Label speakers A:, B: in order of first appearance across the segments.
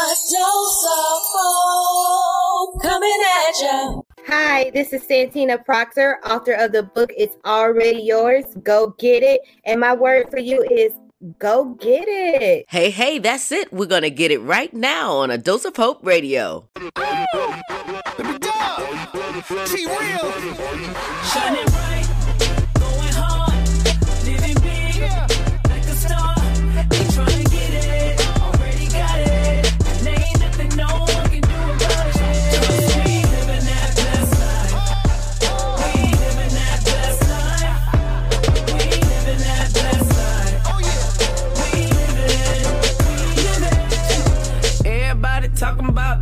A: A dose of hope coming at you.
B: Hi, this is Santina Proctor, author of the book It's Already Yours. Go get it. And my word for you is go get it.
C: Hey, hey, that's it. We're going to get it right now on A Dose of Hope Radio.
D: Let me go. T-Real.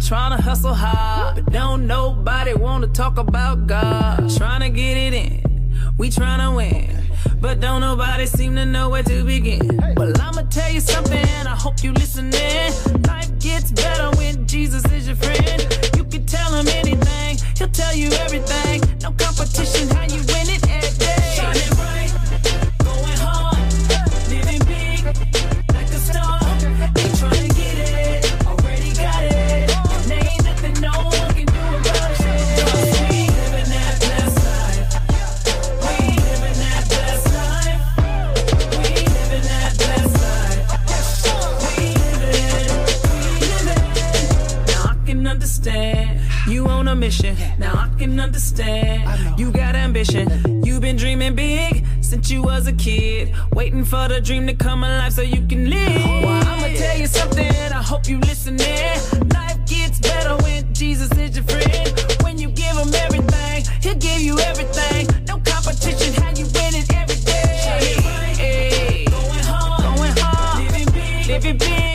A: Trying to
E: hustle hard, but don't nobody want to talk about God. Trying to get it in, we trying to win, but don't nobody seem to know where to begin. Well, I'ma tell you something, I hope you listening. Life gets better when Jesus is your friend. You can tell him anything, he'll tell you everything. No competition, how you win it understand you on a mission. Now I can understand you got ambition. You've been dreaming big since you was a kid, waiting for the dream to come alive so you can live. Oh, well, I'ma tell you something. I hope you listening. Life gets better when Jesus is your friend. When you give him everything, he'll give you everything. No competition, how you win it every day. Hey,
A: Going hard,
E: going hard,
A: living big,
E: living big,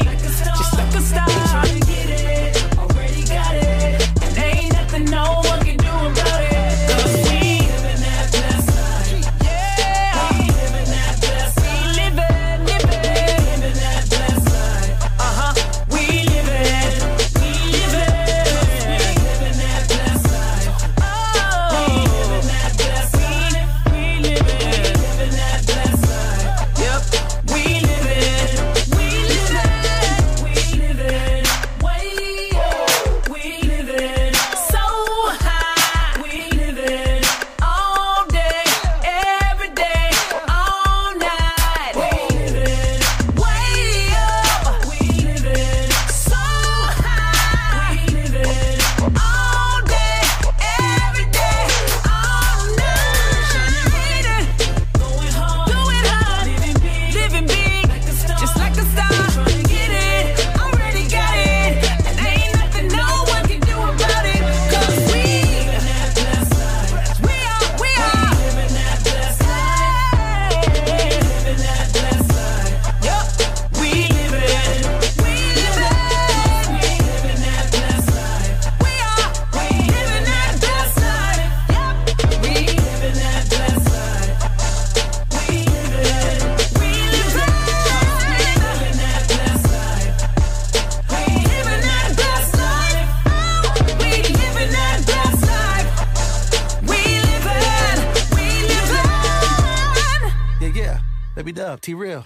D: Let me dub. T-Real.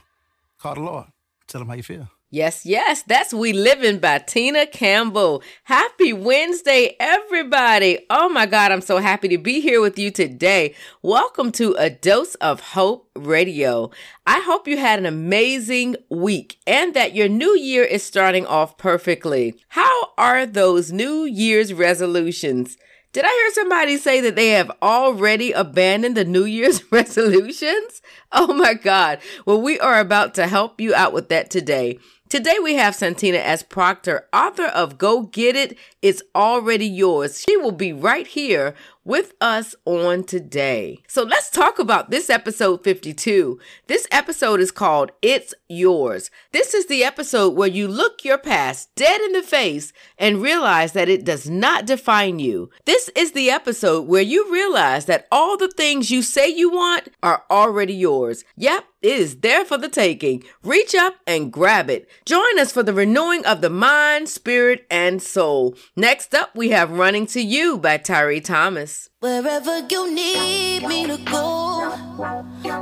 D: Call the Lord. Tell him how you feel.
C: Yes, yes, that's We Living by Tina Campbell. Happy Wednesday, everybody. Oh my God, I'm so happy to be here with you today. Welcome to A Dose of Hope Radio. I hope you had an amazing week and that your new year is starting off perfectly. How are those New Year's resolutions? Did I hear somebody say that they have already abandoned the New Year's resolutions? Oh my God. Well, we are about to help you out with that today. Today we have Santina S. Proctor, author of Go Get It, It's Already Yours. She will be right here with us on today. So let's talk about this episode 52. This episode is called It's Yours. This is the episode where you look your past dead in the face and realize that it does not define you. This is the episode where you realize that all the things you say you want are already yours. Yep, it is there for the taking. Reach up and grab it. Join us for the renewing of the mind, spirit, and soul. Next up, we have Running to You by Tyree Thomas.
F: Wherever you need me to go,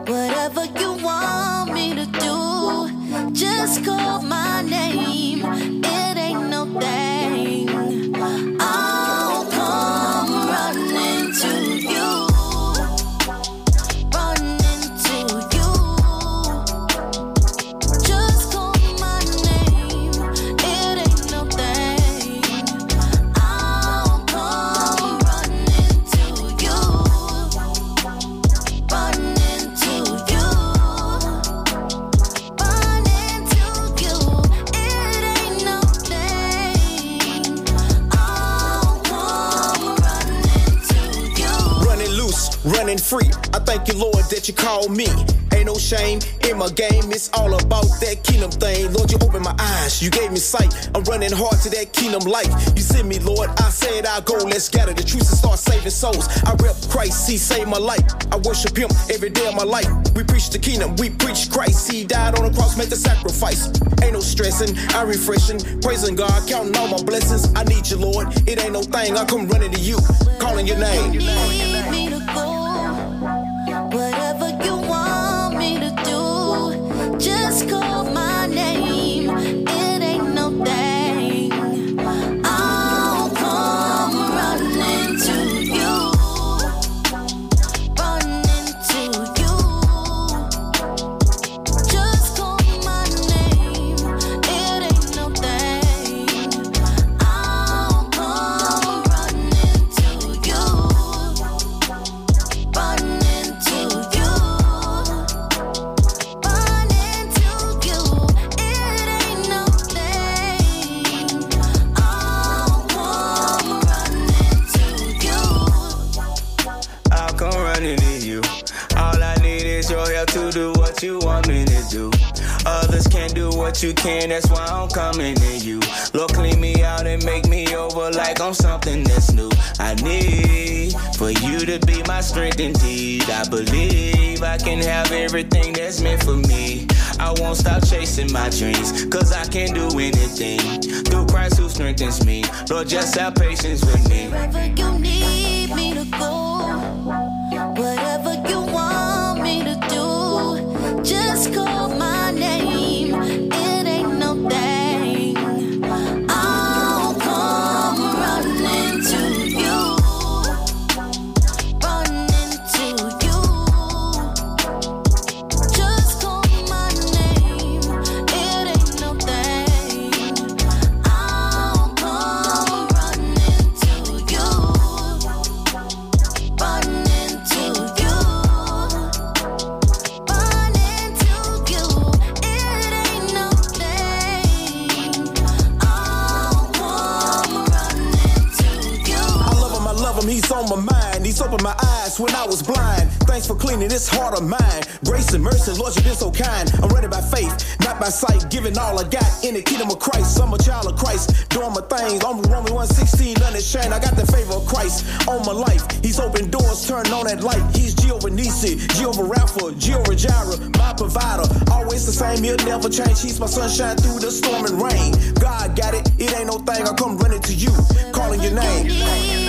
F: whatever you want me to do, just call my name.
G: Thank you, Lord, that you called me. Ain't no shame in my game, it's all about that kingdom thing. Lord, you opened my eyes, you gave me sight. I'm running hard to that kingdom life. You send me, Lord, I said I'll go. Let's gather the truth and start saving souls. I rep Christ, He saved my life. I worship Him every day of my life. We preach the kingdom, we preach Christ. He died on the cross, made the sacrifice. Ain't no stressing, I refreshing, praising God, counting all my blessings. I need you, Lord. It ain't no thing, I come running to you, calling your name.
H: You
I: can, that's why I'm coming to you. Lord, clean me out and make me over like I'm something that's new. I need for you to be my strength indeed. I believe I can have everything that's meant for me. I won't stop chasing my dreams, cause I can do anything through Christ who strengthens me. Lord, just have patience with me.
H: Wherever you need me to go, whatever
G: Thanks for cleaning this heart of mine. Grace and mercy, Lord, you've been so kind. I'm ready by faith, not by sight. Giving all I got in the kingdom of Christ. I'm a child of Christ, doing my things. I'm Roman 116, unashamed. I got the favor of Christ on my life. He's opened doors, turned on that light. He's Jehovah Nissi, Jehovah Rapha, Jehovah Jireh, my provider. Always the same, he'll never change. He's my sunshine through the storm and rain. God got it, it ain't no thing. I come running to you, calling your name.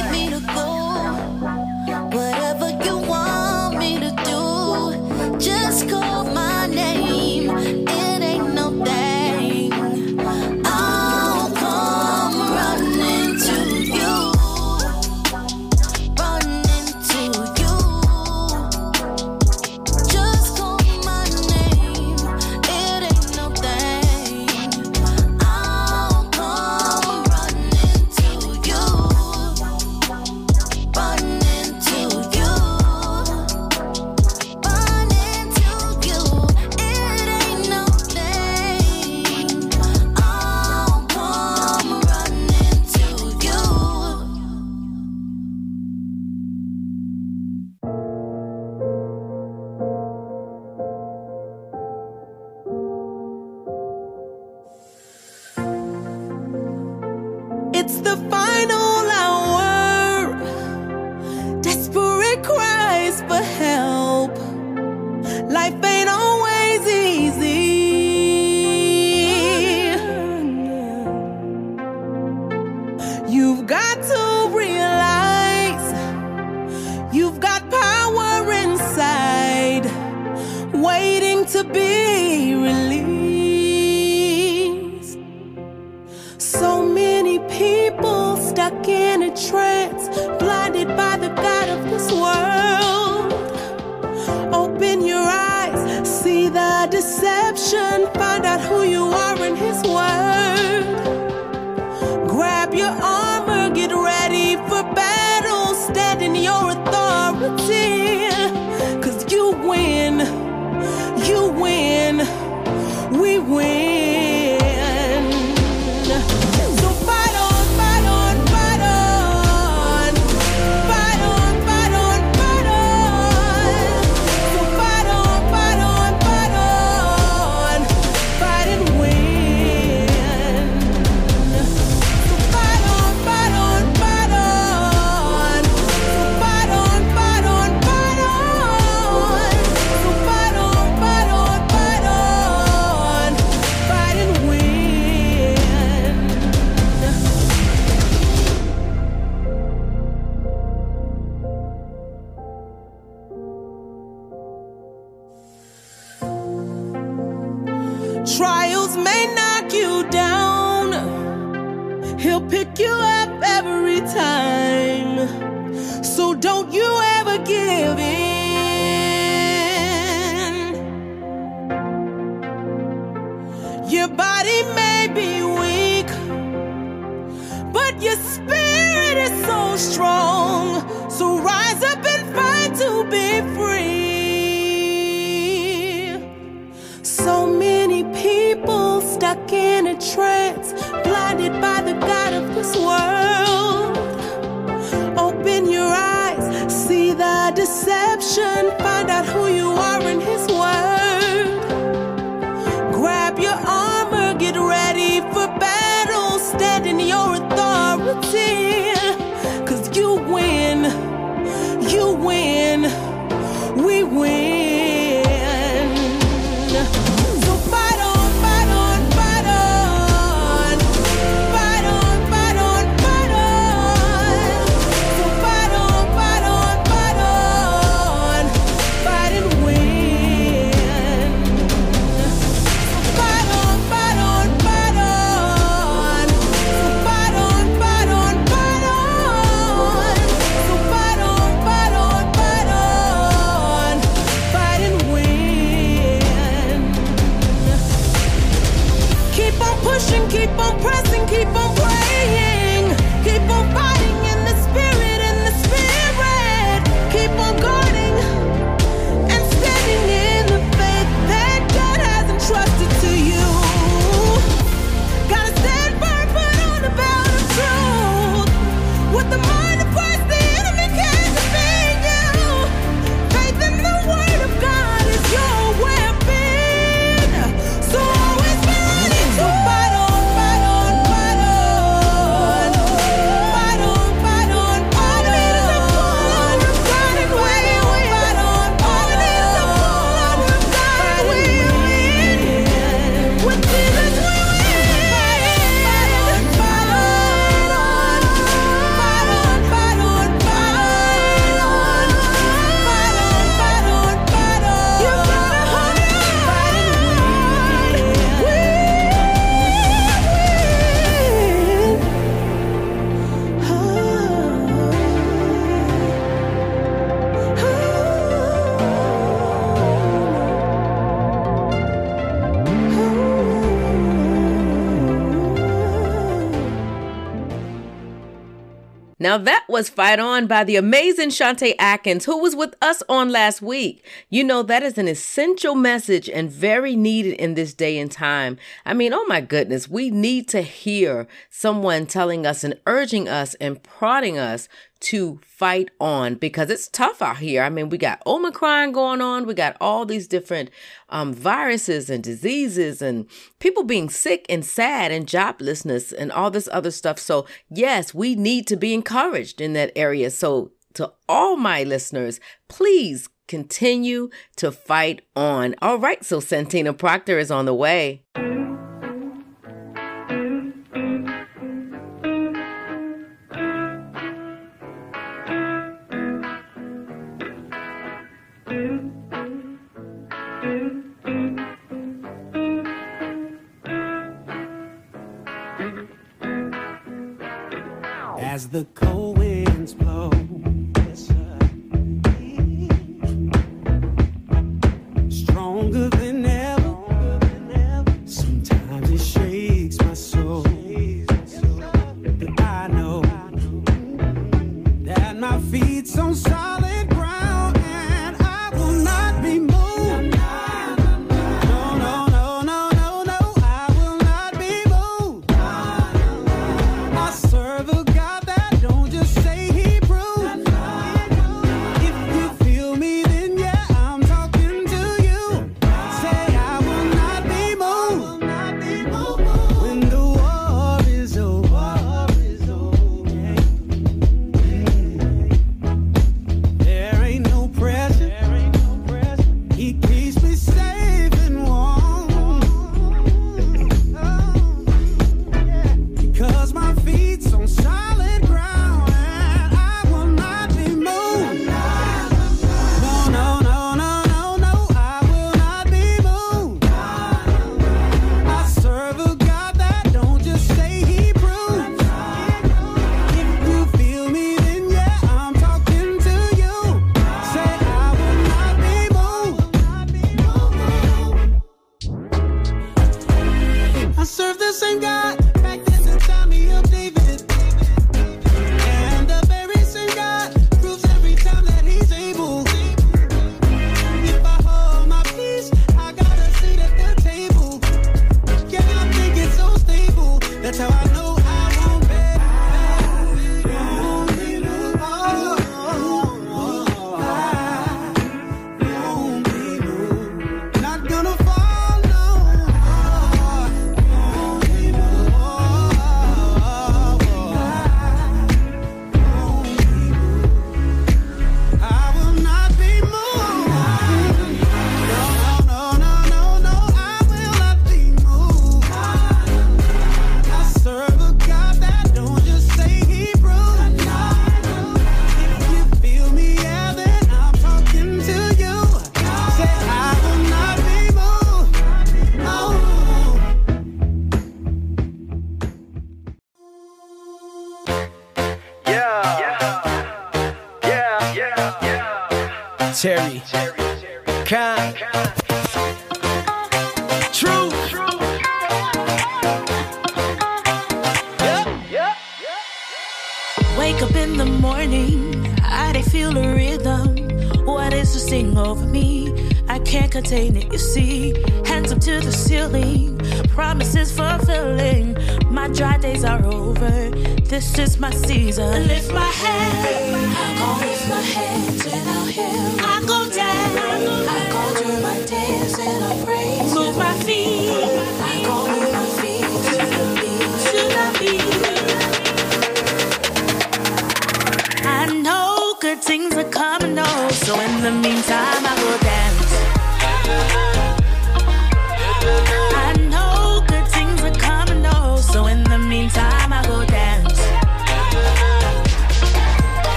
C: Now that was Fight On by the amazing Shantae Atkins, who was with us on last week. You know, that is an essential message and very needed in this day and time. I mean, oh my goodness, we need to hear someone telling us and urging us and prodding us to fight on because it's tough out here. I mean, we got Omicron going on, we got all these different um, viruses and diseases, and people being sick and sad and joblessness and all this other stuff. So, yes, we need to be encouraged in that area. So, to all my listeners, please continue to fight on. All right, so Santina Proctor is on the way.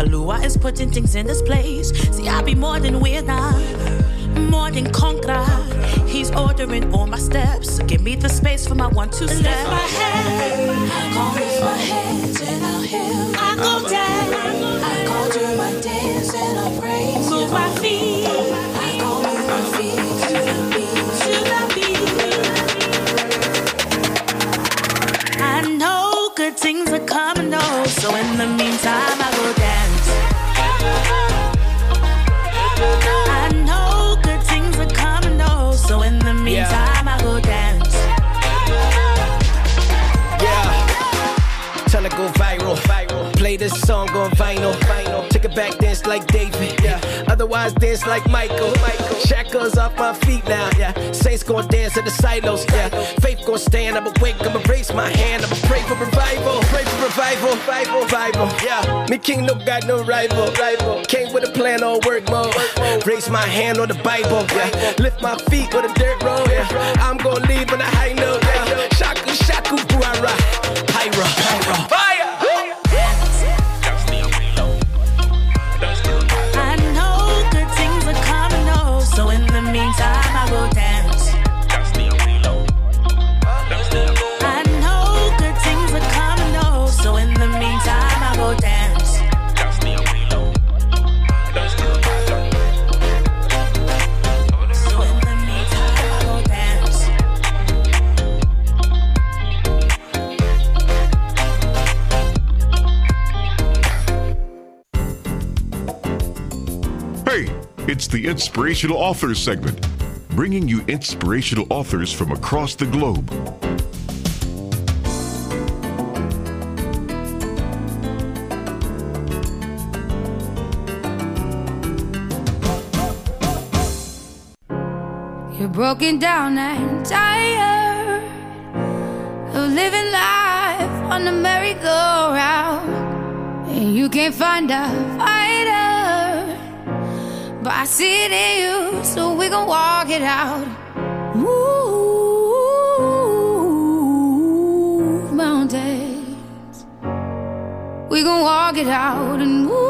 J: Alua is putting things in this place. See, I be more than now more than conqueror. He's ordering all my steps. Give me the space for my one two step. Lift my head, I go lift my hands and I'll heal. I go down, I go do my dance and I praise. Move my feet, I go move my feet to the beat, to the beat. I know good things are coming, oh, so in the meantime
K: this song on vinyl. vinyl. Take it back, dance like David. Yeah. Otherwise, dance like Michael. Michael. Shackles off my feet now. Yeah. Saints gon' dance at the silos. Yeah. Faith gon' stand. I'm awake. I'ma raise my hand. I'ma pray for revival. Pray for revival. Revival. Revival. Yeah. Me king no got no rival. Rival. Came with a plan on work mode. Raise my hand on the Bible. Yeah. Lift my feet on the dirt road. Yeah. I'm gon' leave on a high note. Yeah. Shaku shaku buara. Pyra.
L: Inspirational Authors segment, bringing you inspirational authors from across the globe.
M: You're broken down and tired of living life on the merry-go-round, and you can't find a fighter. But I see it in you, so we gon' walk it out. Move mountains. We gon' walk it out and move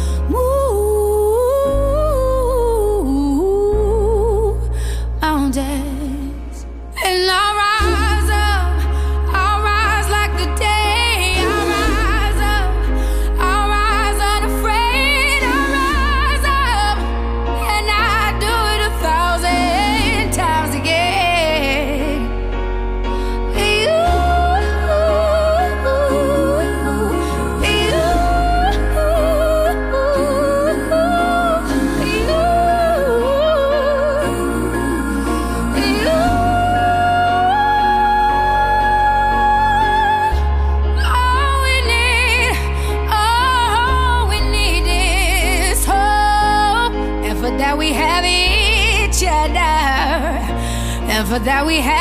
M: That we have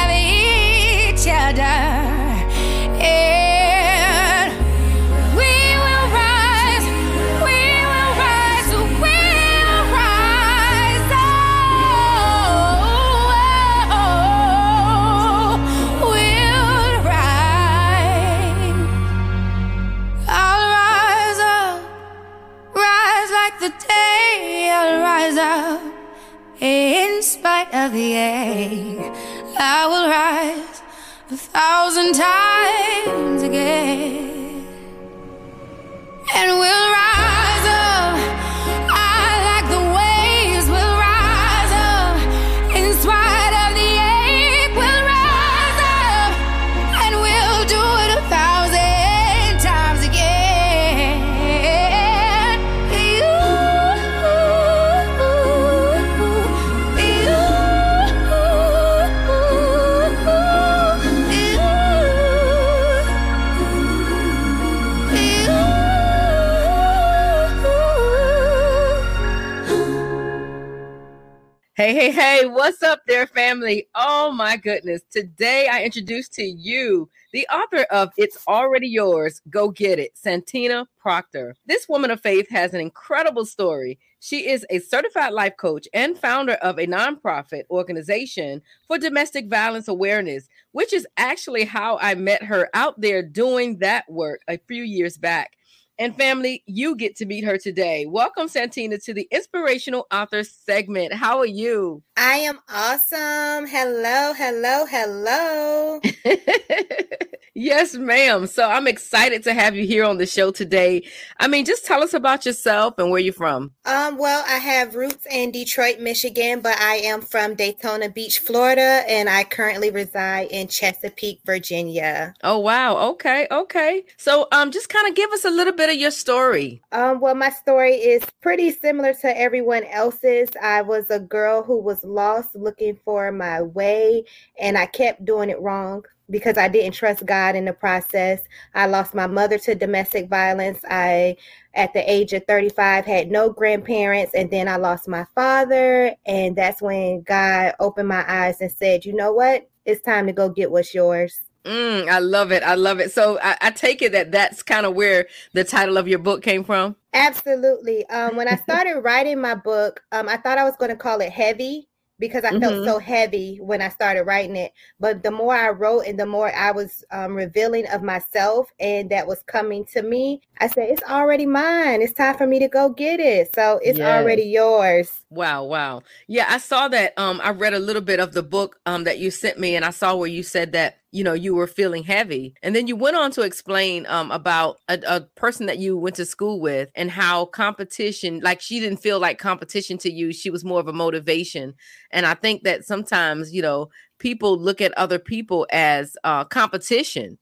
C: my goodness. Today I introduce to you the author of It's Already Yours, Go Get It, Santina Proctor. This woman of faith has an incredible story. She is a certified life coach and founder of a nonprofit organization for domestic violence awareness, which is actually how I met her out there doing that work a few years back. And family, you get to meet her today. Welcome, Santina, to the Inspirational Author segment. How are you?
B: I am awesome. Hello, hello, hello.
C: Yes, ma'am. So I'm excited to have you here on the show today. I mean, just tell us about yourself and where you're from.
B: Um, well, I have roots in Detroit, Michigan, but I am from Daytona Beach, Florida, and I currently reside in Chesapeake, Virginia.
C: Oh, wow. Okay. Okay. So um just kind of give us a little bit your story.
B: Um, well, my story is pretty similar to everyone else's. I was a girl who was lost looking for my way, and I kept doing it wrong because I didn't trust God in the process. I lost my mother to domestic violence. I, at the age of 35, had no grandparents, and then I lost my father. And that's when God opened my eyes and said, You know what? It's time to go get what's yours.
C: Mm, I love it. I love it. So I, I take it that that's kind of where the title of your book came from.
B: Absolutely. Um, when I started writing my book, um, I thought I was going to call it Heavy because I felt
C: Mhm.
B: so heavy when I started writing it. But the more I wrote and the more I was um, revealing of myself and that was coming to me, I said, It's already mine. It's time for me to go get it. So it's
C: Yes.
B: already yours.
C: Wow, wow. Yeah, I saw that. Um, I read a little bit of the book um that you sent me, and I saw where you said that you know you were feeling heavy, and then you went on to explain um about a, a person that you went to school with and how competition, like she didn't feel like competition to you, she was more of a motivation. And I think that sometimes you know people look at other people as uh competition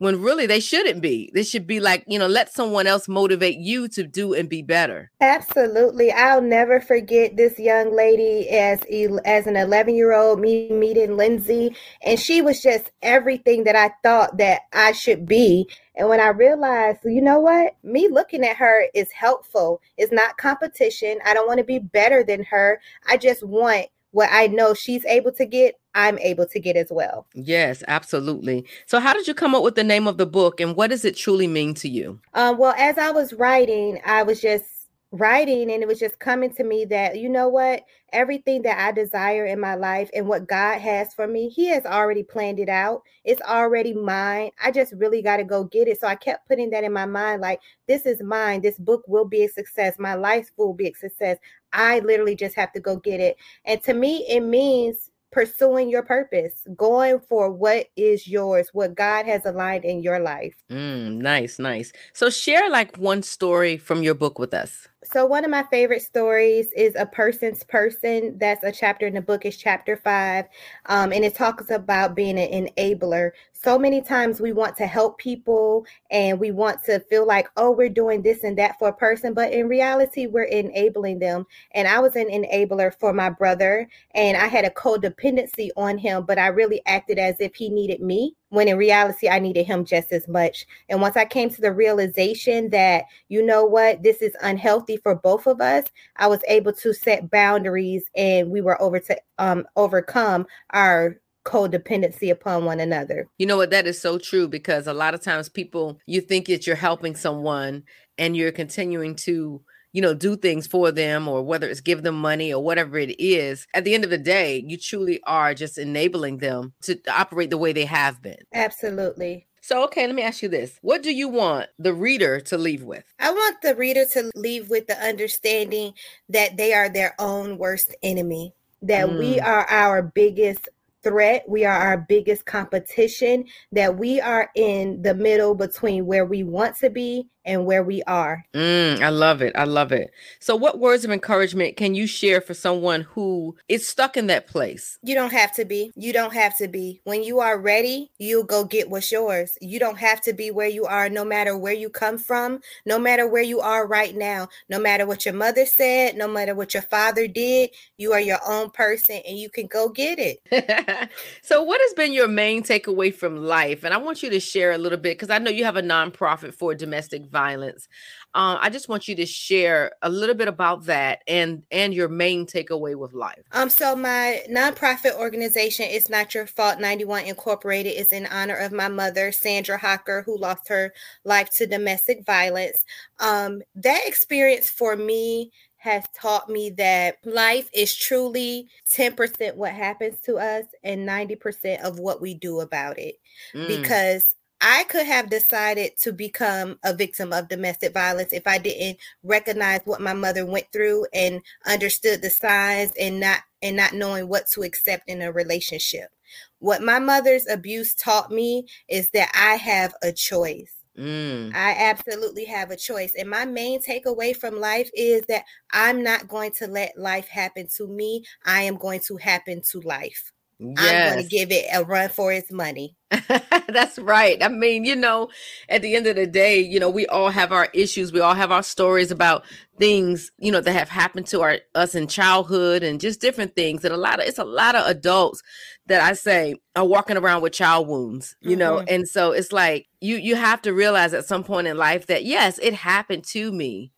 C: when really they shouldn't be. They should be like you know let someone else motivate you to do and be better.
B: Absolutely. I'll never forget this young lady as as an 11 year old me meeting Lindsay and she was just everything that I thought that I should be. And when I realized, you know what? Me looking at her is helpful. It's not competition. I don't want to be better than her. I just want what I know she's able to get, I'm able to get as well.
C: Yes, absolutely. So, how did you come up with the name of the book and what does it truly mean to you?
B: Um, well, as I was writing, I was just writing and it was just coming to me that, you know what, everything that I desire in my life and what God has for me, He has already planned it out. It's already mine. I just really got to go get it. So I kept putting that in my mind like, this is mine. This book will be a success. My life will be a success. I literally just have to go get it. And to me, it means pursuing your purpose, going for what is yours, what God has aligned in your life.
C: Mm, nice, nice. So, share like one story from your book with us.
B: So one of my favorite stories is a person's person. That's a chapter in the book. is chapter five, um, and it talks about being an enabler. So many times we want to help people and we want to feel like, oh, we're doing this and that for a person, but in reality, we're enabling them. And I was an enabler for my brother, and I had a codependency on him, but I really acted as if he needed me when in reality I needed him just as much. And once I came to the realization that, you know what, this is unhealthy for both of us, I was able to set boundaries and we were over to um overcome our codependency upon one another.
C: You know what? That is so true because a lot of times people, you think that you're helping someone and you're continuing to you know, do things for them or whether it's give them money or whatever it is, at the end of the day, you truly are just enabling them to operate the way they have been.
B: Absolutely.
C: So, okay, let me ask you this. What do you want the reader to leave with?
B: I want the reader to leave with the understanding that they are their own worst enemy, that we
C: Mm.
B: are our biggest threat, we are our biggest competition, that we are in the middle between where we want to be and where we are.
C: Mm, I love it. I love it. So, what words of encouragement can you share for someone who is stuck in that place?
B: You don't have to be. You don't have to be. When you are ready, you'll go get what's yours. You don't have to be where you are, no matter where you come from, no matter where you are right now, no matter what your mother said, no matter what your father did. You are your own person and you can go get it.
C: so, what has been your main takeaway from life? And I want you to share a little bit because I know you have a nonprofit for domestic violence. Uh, I just want you to share a little bit about that and and your main takeaway with life.
B: Um, so my nonprofit organization It's Not Your Fault 91 Incorporated is in honor of my mother, Sandra Hocker, who lost her life to domestic violence. Um, that experience for me has taught me that life is truly 10% what happens to us and 90% of what we do about it.
C: Mm.
B: Because I could have decided to become a victim of domestic violence if I didn't recognize what my mother went through and understood the signs and not and not knowing what to accept in a relationship. What my mother's abuse taught me is that I have a choice.
C: Mm.
B: I absolutely have a choice. And my main takeaway from life is that I'm not going to let life happen to me. I am going to happen to life. I'm going to give it a run for its money.
C: That's right. I mean, you know, at the end of the day, you know, we all have our issues. We all have our stories about things, you know, that have happened to our us in childhood and just different things. And a lot of it's a lot of adults that I say are walking around with child wounds, you know.
B: Mhm.
C: And so it's like you you have to realize at some point in life that yes, it happened to me,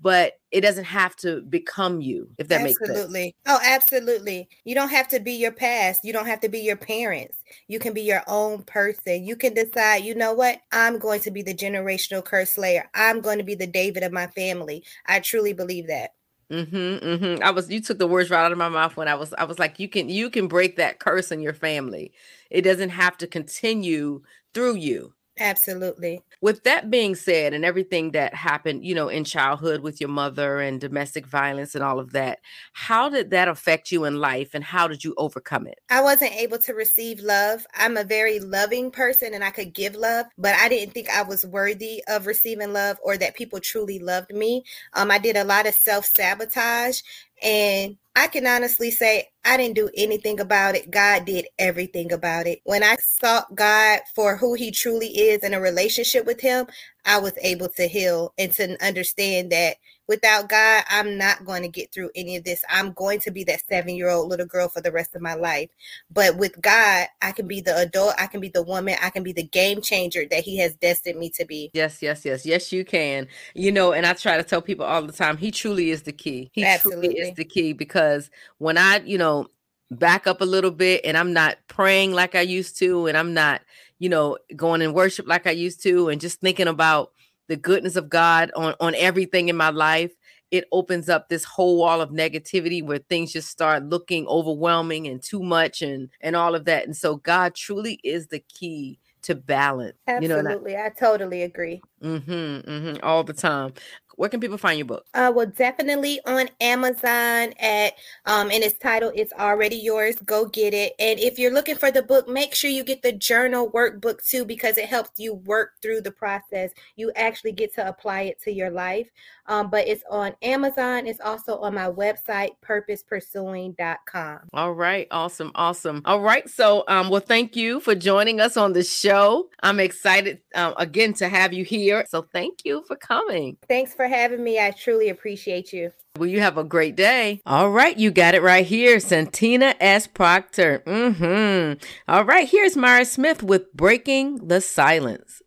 C: but it doesn't have to become you, if that makes sense.
B: absolutely. Oh, absolutely. You don't have to be your past. You don't have to be your parents. You can be your own person. You can decide, you know what? I'm going to be the generational curse slayer. I'm going to be the David of my family. I truly believe that.
C: Mm-hmm, mm-hmm. I was you took the words right out of my mouth when I was I was like you can you can break that curse in your family. It doesn't have to continue through you.
B: Absolutely.
C: With that being said, and everything that happened, you know, in childhood with your mother and domestic violence and all of that, how did that affect you in life and how did you overcome it?
B: I wasn't able to receive love. I'm a very loving person and I could give love, but I didn't think I was worthy of receiving love or that people truly loved me. Um, I did a lot of self sabotage and I can honestly say I didn't do anything about it. God did everything about it. When I sought God for who He truly is in a relationship with Him, I was able to heal and to understand that without God, I'm not going to get through any of this. I'm going to be that seven year old little girl for the rest of my life. But with God, I can be the adult, I can be the woman, I can be the game changer that He has destined me to be.
C: Yes, yes, yes. Yes, you can. You know, and I try to tell people all the time, he truly is the key. He truly is the key because when I, you know, back up a little bit and I'm not praying like I used to and I'm not, you know, going in worship like I used to and just thinking about the goodness of God on on everything in my life, it opens up this whole wall of negativity where things just start looking overwhelming and too much and and all of that. And so God truly is the key to balance. You know,
B: Absolutely. I totally agree.
C: mm-hmm, mm-hmm, all the time. Where can people find your book?
B: Uh, well, definitely on Amazon at um, and its title "It's Already Yours." Go get it. And if you're looking for the book, make sure you get the journal workbook too, because it helps you work through the process. You actually get to apply it to your life. Um, but it's on Amazon. It's also on my website, purposepursuing.com.
C: All right, awesome, awesome. All right, so um, well, thank you for joining us on the show. I'm excited um, again to have you here. So thank you for coming.
B: Thanks for having me. I truly appreciate you.
C: Well, you have a great day. All right, you got it right here. Santina S. Proctor. Mm-hmm. All right, here's Myra Smith with Breaking the Silence.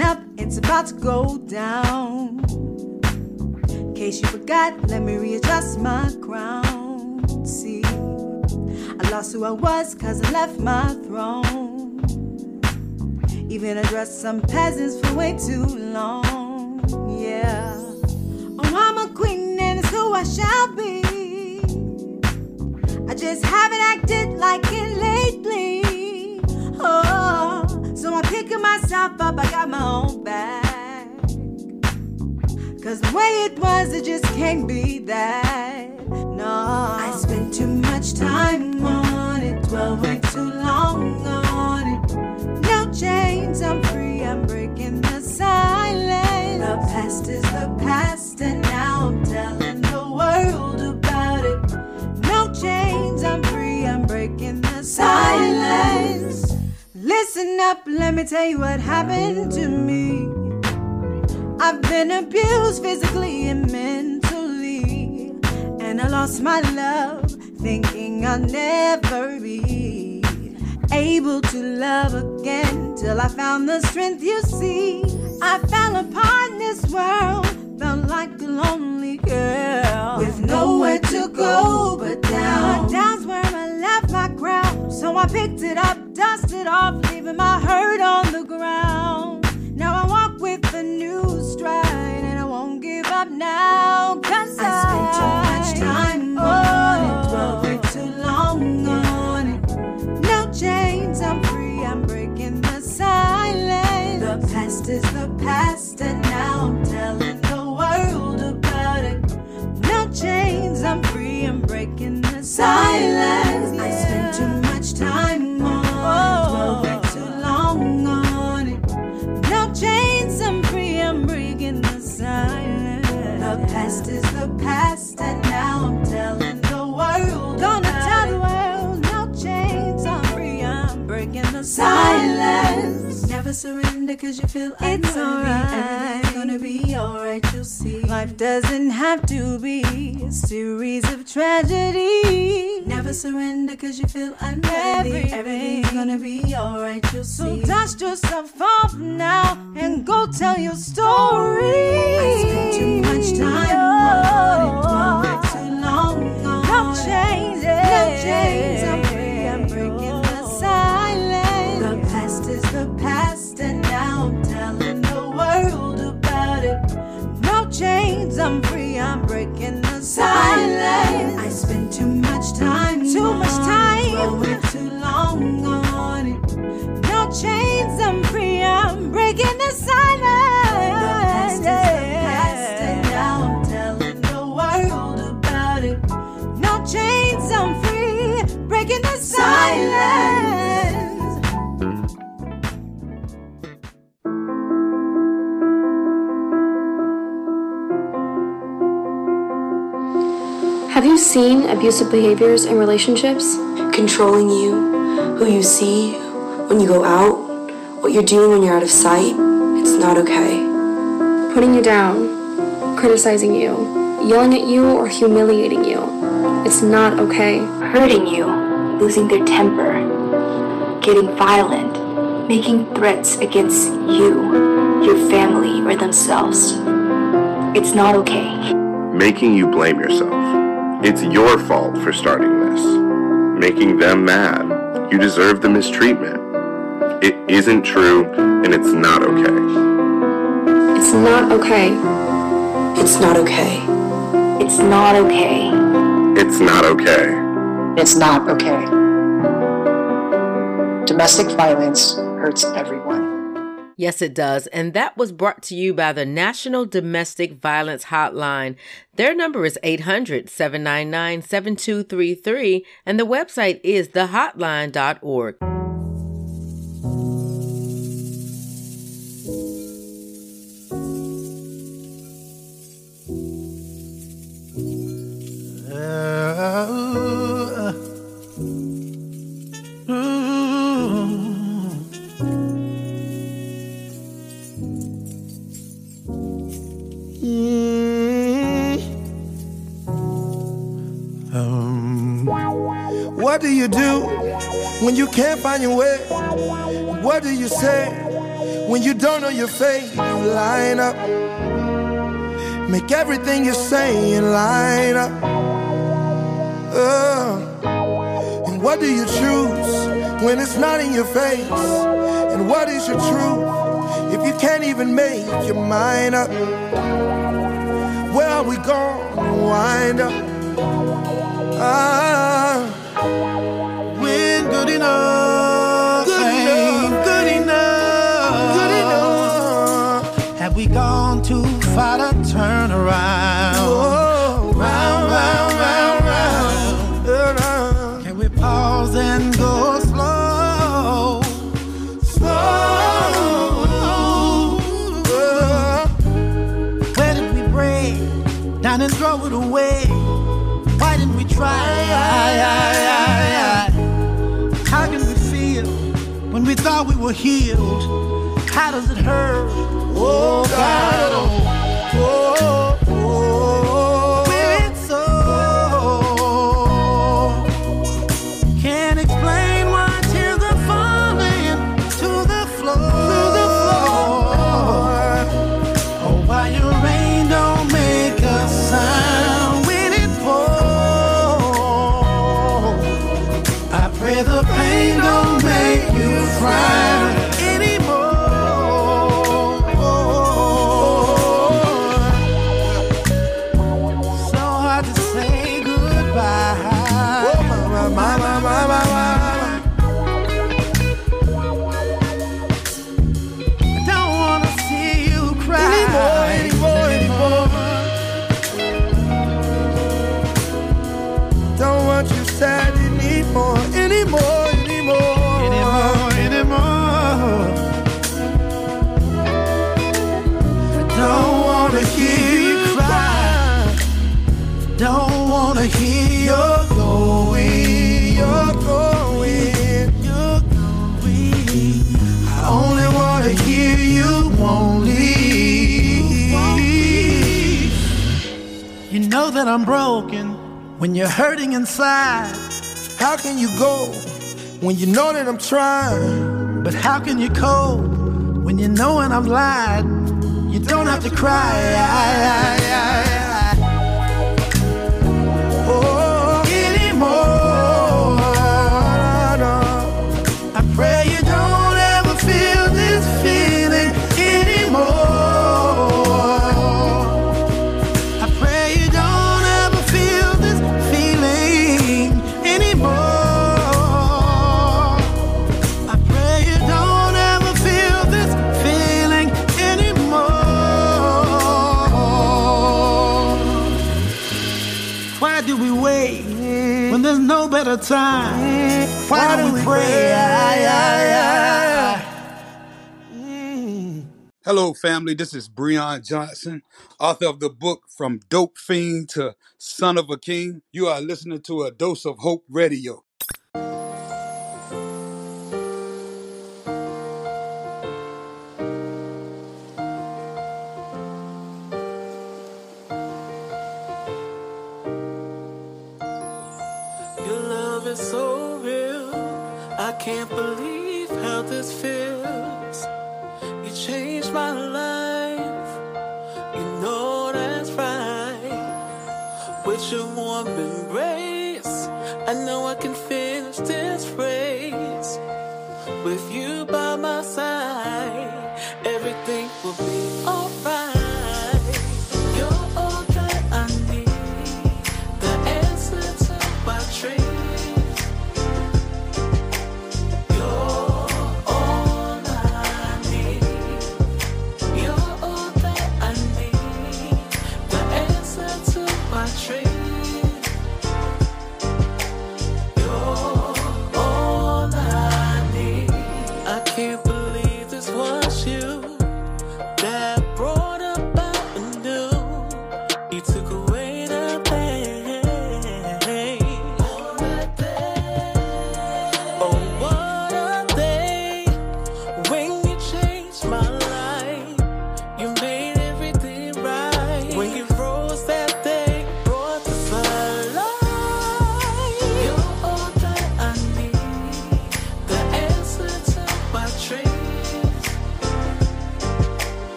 N: Up, it's about to go down. In case you forgot, let me readjust my crown. See, I lost who I was cause I left my throne. Even addressed some peasants for way too long. Yeah. Oh, I'm a queen and it's who I shall be. I just haven't acted like it lately. Myself up, I got my own back. Cause the way it was, it just can't be that. No, I spent too much time on it, dwell way too long on it. No chains, I'm free, Listen up, let me tell you what happened to me. I've been abused physically and mentally, and I lost my love, thinking I'll never be able to love again till I found the strength you see. I fell in this world, felt like a lonely girl with nowhere to go but down. Down's where I left my crown, so I picked it up, dusted off, leaving my hurt on the ground. Now I walk with a new stride, and I won't give up now. Cause I, spent too much time on it, oh. dwell way too long on it. No chains, I'm free, I'm breaking the silence. The past is the past, and now I'm telling chains, I'm free, I'm breaking the silence. I spent too much time on it, dwell way too long on it. No chains, I'm free, I'm breaking the silence. The past is the past, and now I'm telling the world. Gonna tell the world, no chains, I'm free, I'm breaking the silence. Never surrender cause you feel it's alright. Everything's gonna be alright, you'll see. Life doesn't have to be a series of tragedy. Never surrender cause you feel unworthy. Everything's gonna be alright, you'll see. So dust yourself off now and go tell your story.
O: Seen abusive behaviors in relationships? Controlling you, who you see when you go out What you're doing when you're out of sight, it's not okay. Putting you down, criticizing you, yelling at you, or humiliating you, it's not okay.
P: hurting you, losing their temper, getting violent, making threats against you, your family, or themselves. It's not okay.
Q: making you blame yourself. It's your fault for starting this. Making them mad. You deserve the mistreatment. It isn't true, and it's not okay.
O: It's not okay.
P: It's not okay. It's not okay.
Q: It's not okay.
R: It's not okay. Domestic violence hurts everyone.
C: Yes, it does. And that was brought to you by the National Domestic Violence Hotline. Their number is 800 799 7233, and the website is thehotline.org.
S: find your way? What do you say when you don't know your fate? You line up, make everything you're saying line up. Uh, and what do you choose when it's not in your face? And what is your truth if you can't even make your mind up? Where are we gonna wind up? Ah, when
T: too far to turn around?
S: Oh,
T: round, round, round, round. Uh-huh. Can we pause and go slow? Slow. Where did we break? Down and throw it away. Why didn't we try? How can we feel when we thought we were healed? How does it hurt? Oh God, oh, That I'm broken when you're hurting inside.
S: How can you go when you know that I'm trying?
T: But how can you cope when you know when I'm lied? You don't have to cry. Oh, there's no better time? Why do we pray?
U: Hello, family. This is Breon Johnson, author of the book From Dope Fiend to Son of a King. You are listening to a Dose of Hope Radio.
E: Can't believe how this feels. You changed my life. You know that's right. With your warm embrace, I know I can finish this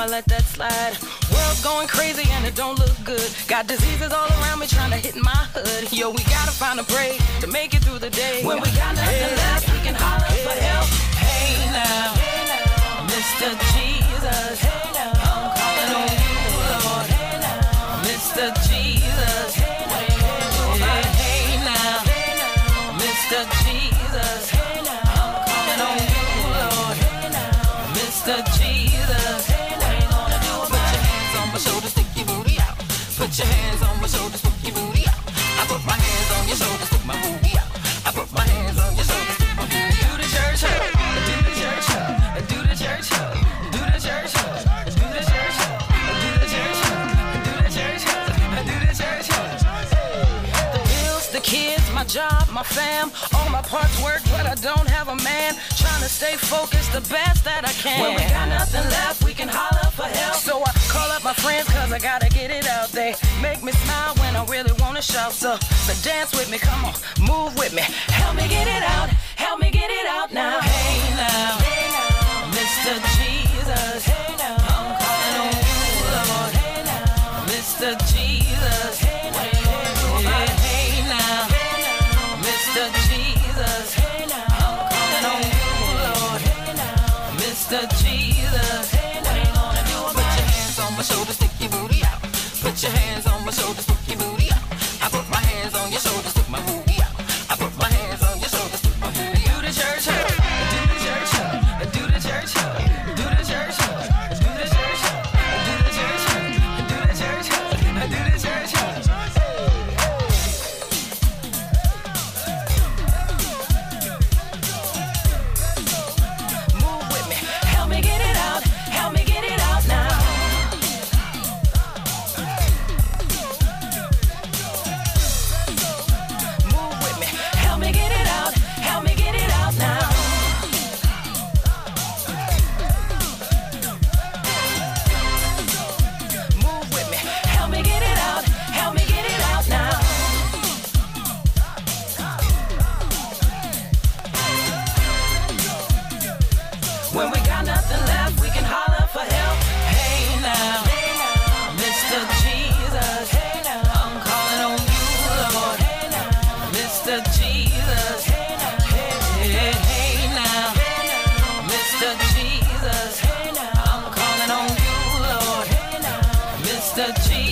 E: I let that slide. World's going crazy and it don't look good. Got diseases all around me trying to hit my hood. Yo, we gotta find a break to make it through the day. When we got nothing left, we can holler for help.
A: Hey now, Mr. Jesus, I'm
E: Put your hands on my shoulders, stick your booty out. I put my hands on your shoulders, stick my booty out. I put my hands on your shoulders, stick my booty out. Do the church hug, do the church hug, do the church hug, do the church hug, do the church hug, do the church hug, do the church hug, do the church hug. The bills, the kids, my job, my fam. All my parts work, but I don't have a man. Trying to stay focused the best that I can.
A: When we got nothing left,
E: friends cause I gotta get it out. They make me smile when I really wanna shout. So, so dance with me, come on, move with me.
A: Help me get it out, help me get it out now. Hey now, Mr. Mr. Jesus. Hey now. I'm calling on you, Lord. Hey now. Mr. Jesus. My shoulders, now, Mr.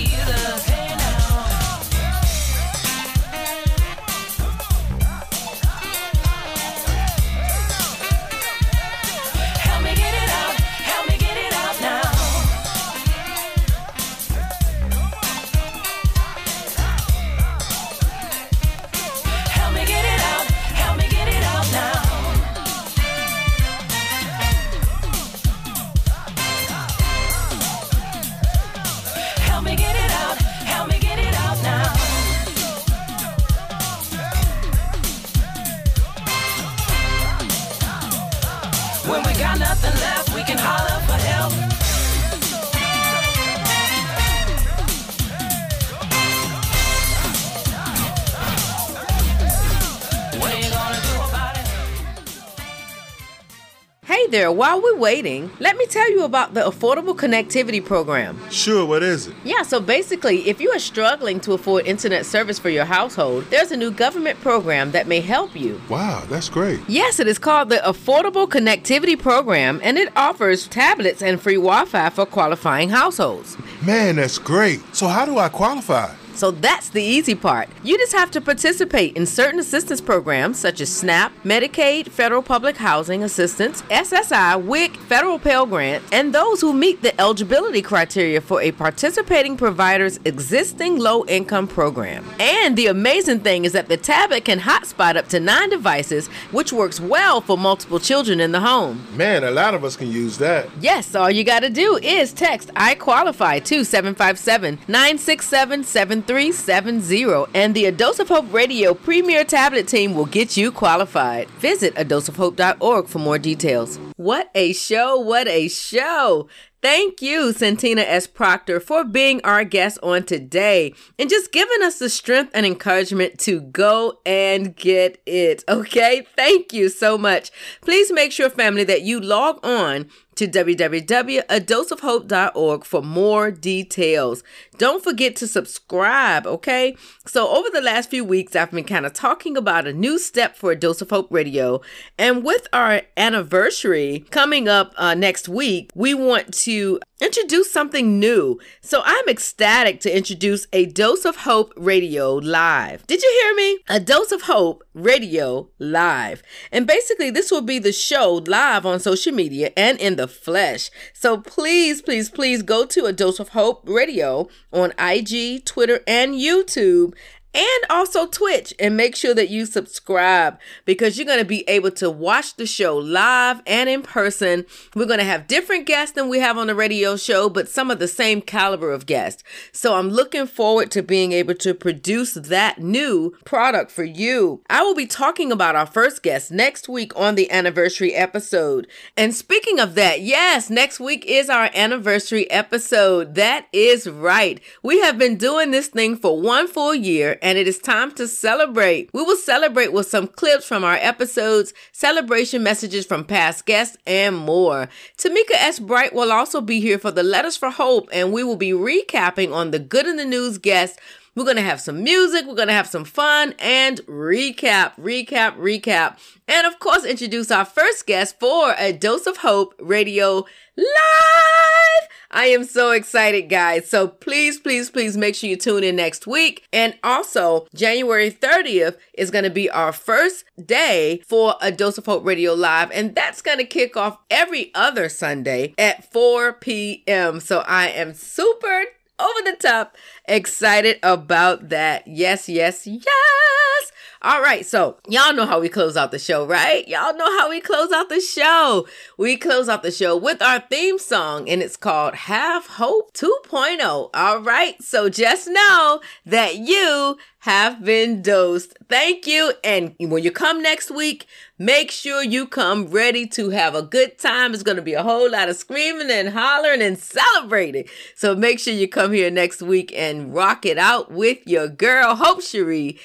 C: while we're waiting, let me tell you about the Affordable Connectivity Program.
V: Sure, what is it?
C: Yeah, so basically, if you are struggling to afford internet service for your household, there's a new government program that may help you.
V: Wow, that's great.
C: Yes, it is called the Affordable Connectivity Program, and it offers tablets and free Wi Fi for qualifying households.
V: Man, that's great. So, how do I qualify?
C: So that's the easy part. You just have to participate in certain assistance programs such as SNAP, Medicaid, Federal Public Housing Assistance, SSI, WIC, Federal Pell Grant, and those who meet the eligibility criteria for a participating provider's existing low income program. And the amazing thing is that the tablet can hotspot up to nine devices, which works well for multiple children in the home.
V: Man, a lot of us can use that.
C: Yes, all you got to do is text I qualify to 757 967 7370, and the A Dose of Hope Radio Premier Tablet team will get you qualified. Visit adoseofhope.org for more details. What a show! What a show! Thank you, Santina S. Proctor, for being our guest on today and just giving us the strength and encouragement to go and get it. Okay, thank you so much. Please make sure, family, that you log on to www.adoseofhope.org for more details. Don't forget to subscribe, okay? So, over the last few weeks, I've been kind of talking about a new step for A Dose of Hope Radio. And with our anniversary coming up uh, next week, we want to introduce something new. So, I'm ecstatic to introduce A Dose of Hope Radio Live. Did you hear me? A Dose of Hope Radio Live. And basically, this will be the show live on social media and in the flesh. So please, please, please go to A Dose of Hope Radio on IG, Twitter, and YouTube. And also Twitch, and make sure that you subscribe because you're going to be able to watch the show live and in person. We're going to have different guests than we have on the radio show, but some of the same caliber of guests. So I'm looking forward to being able to produce that new product for you. I will be talking about our first guest next week on the anniversary episode. And speaking of that, yes, next week is our anniversary episode. That is right. We have been doing this thing for one full year and it is time to celebrate. We will celebrate with some clips from our episodes, celebration messages from past guests, and more. Tamika S. Bright will also be here for the Letters for Hope, and we will be recapping on the Good in the News guests we're going to have some music, we're going to have some fun, and recap, recap, recap. And of course, introduce our first guest for A Dose of Hope Radio Live. I am so excited, guys. So please, please, please make sure you tune in next week. And also, January 30th is going to be our first day for A Dose of Hope Radio Live. And that's going to kick off every other Sunday at 4 p.m. So I am super over the top excited about that. Yes, yes, yes. All right, so y'all know how we close out the show, right? Y'all know how we close out the show. We close out the show with our theme song, and it's called Have Hope 2.0. All right, so just know that you have been dosed. Thank you. And when you come next week, make sure you come ready to have a good time. It's going to be a whole lot of screaming and hollering and celebrating. So make sure you come here next week and rock it out with your girl, Hope Cherie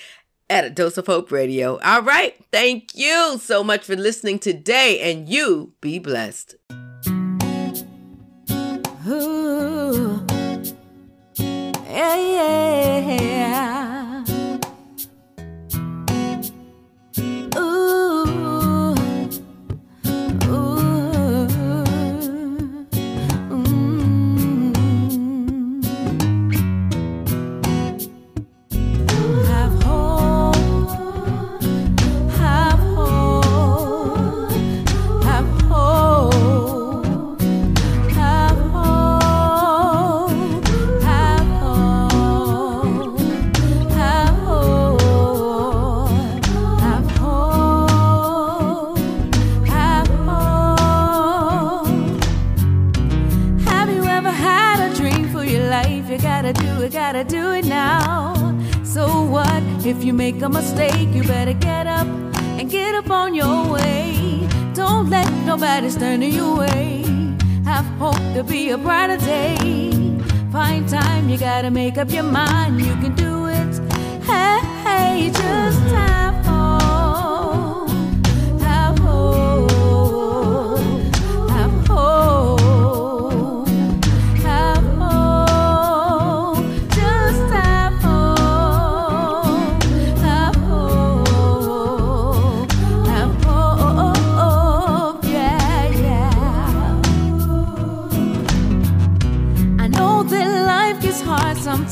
C: at a dose of hope radio. All right. Thank you so much for listening today and you be blessed.
H: Ooh. Yeah, yeah. Gotta do it, gotta do it now. So what if you make a mistake? You better get up and get up on your way. Don't let nobody stand in your way. Have hope to be a brighter day. Find time, you gotta make up your mind. You can do it. Hey, hey, just have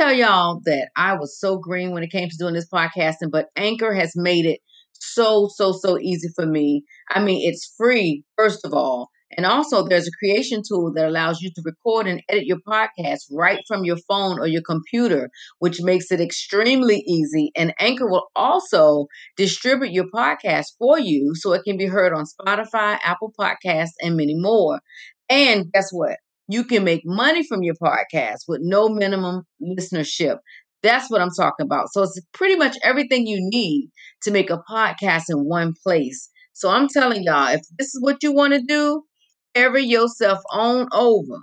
C: tell y'all that I was so green when it came to doing this podcasting, but Anchor has made it so, so, so easy for me. I mean, it's free, first of all. And also, there's a creation tool that allows you to record and edit your podcast right from your phone or your computer, which makes it extremely easy. And Anchor will also distribute your podcast for you so it can be heard on Spotify, Apple Podcasts, and many more. And guess what? You can make money from your podcast with no minimum listenership. That's what I'm talking about. So it's pretty much everything you need to make a podcast in one place. So I'm telling y'all, if this is what you want to do, carry yourself on over,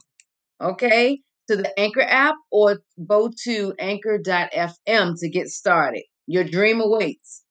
C: okay, to the Anchor app or go to anchor.fm to get started. Your dream awaits.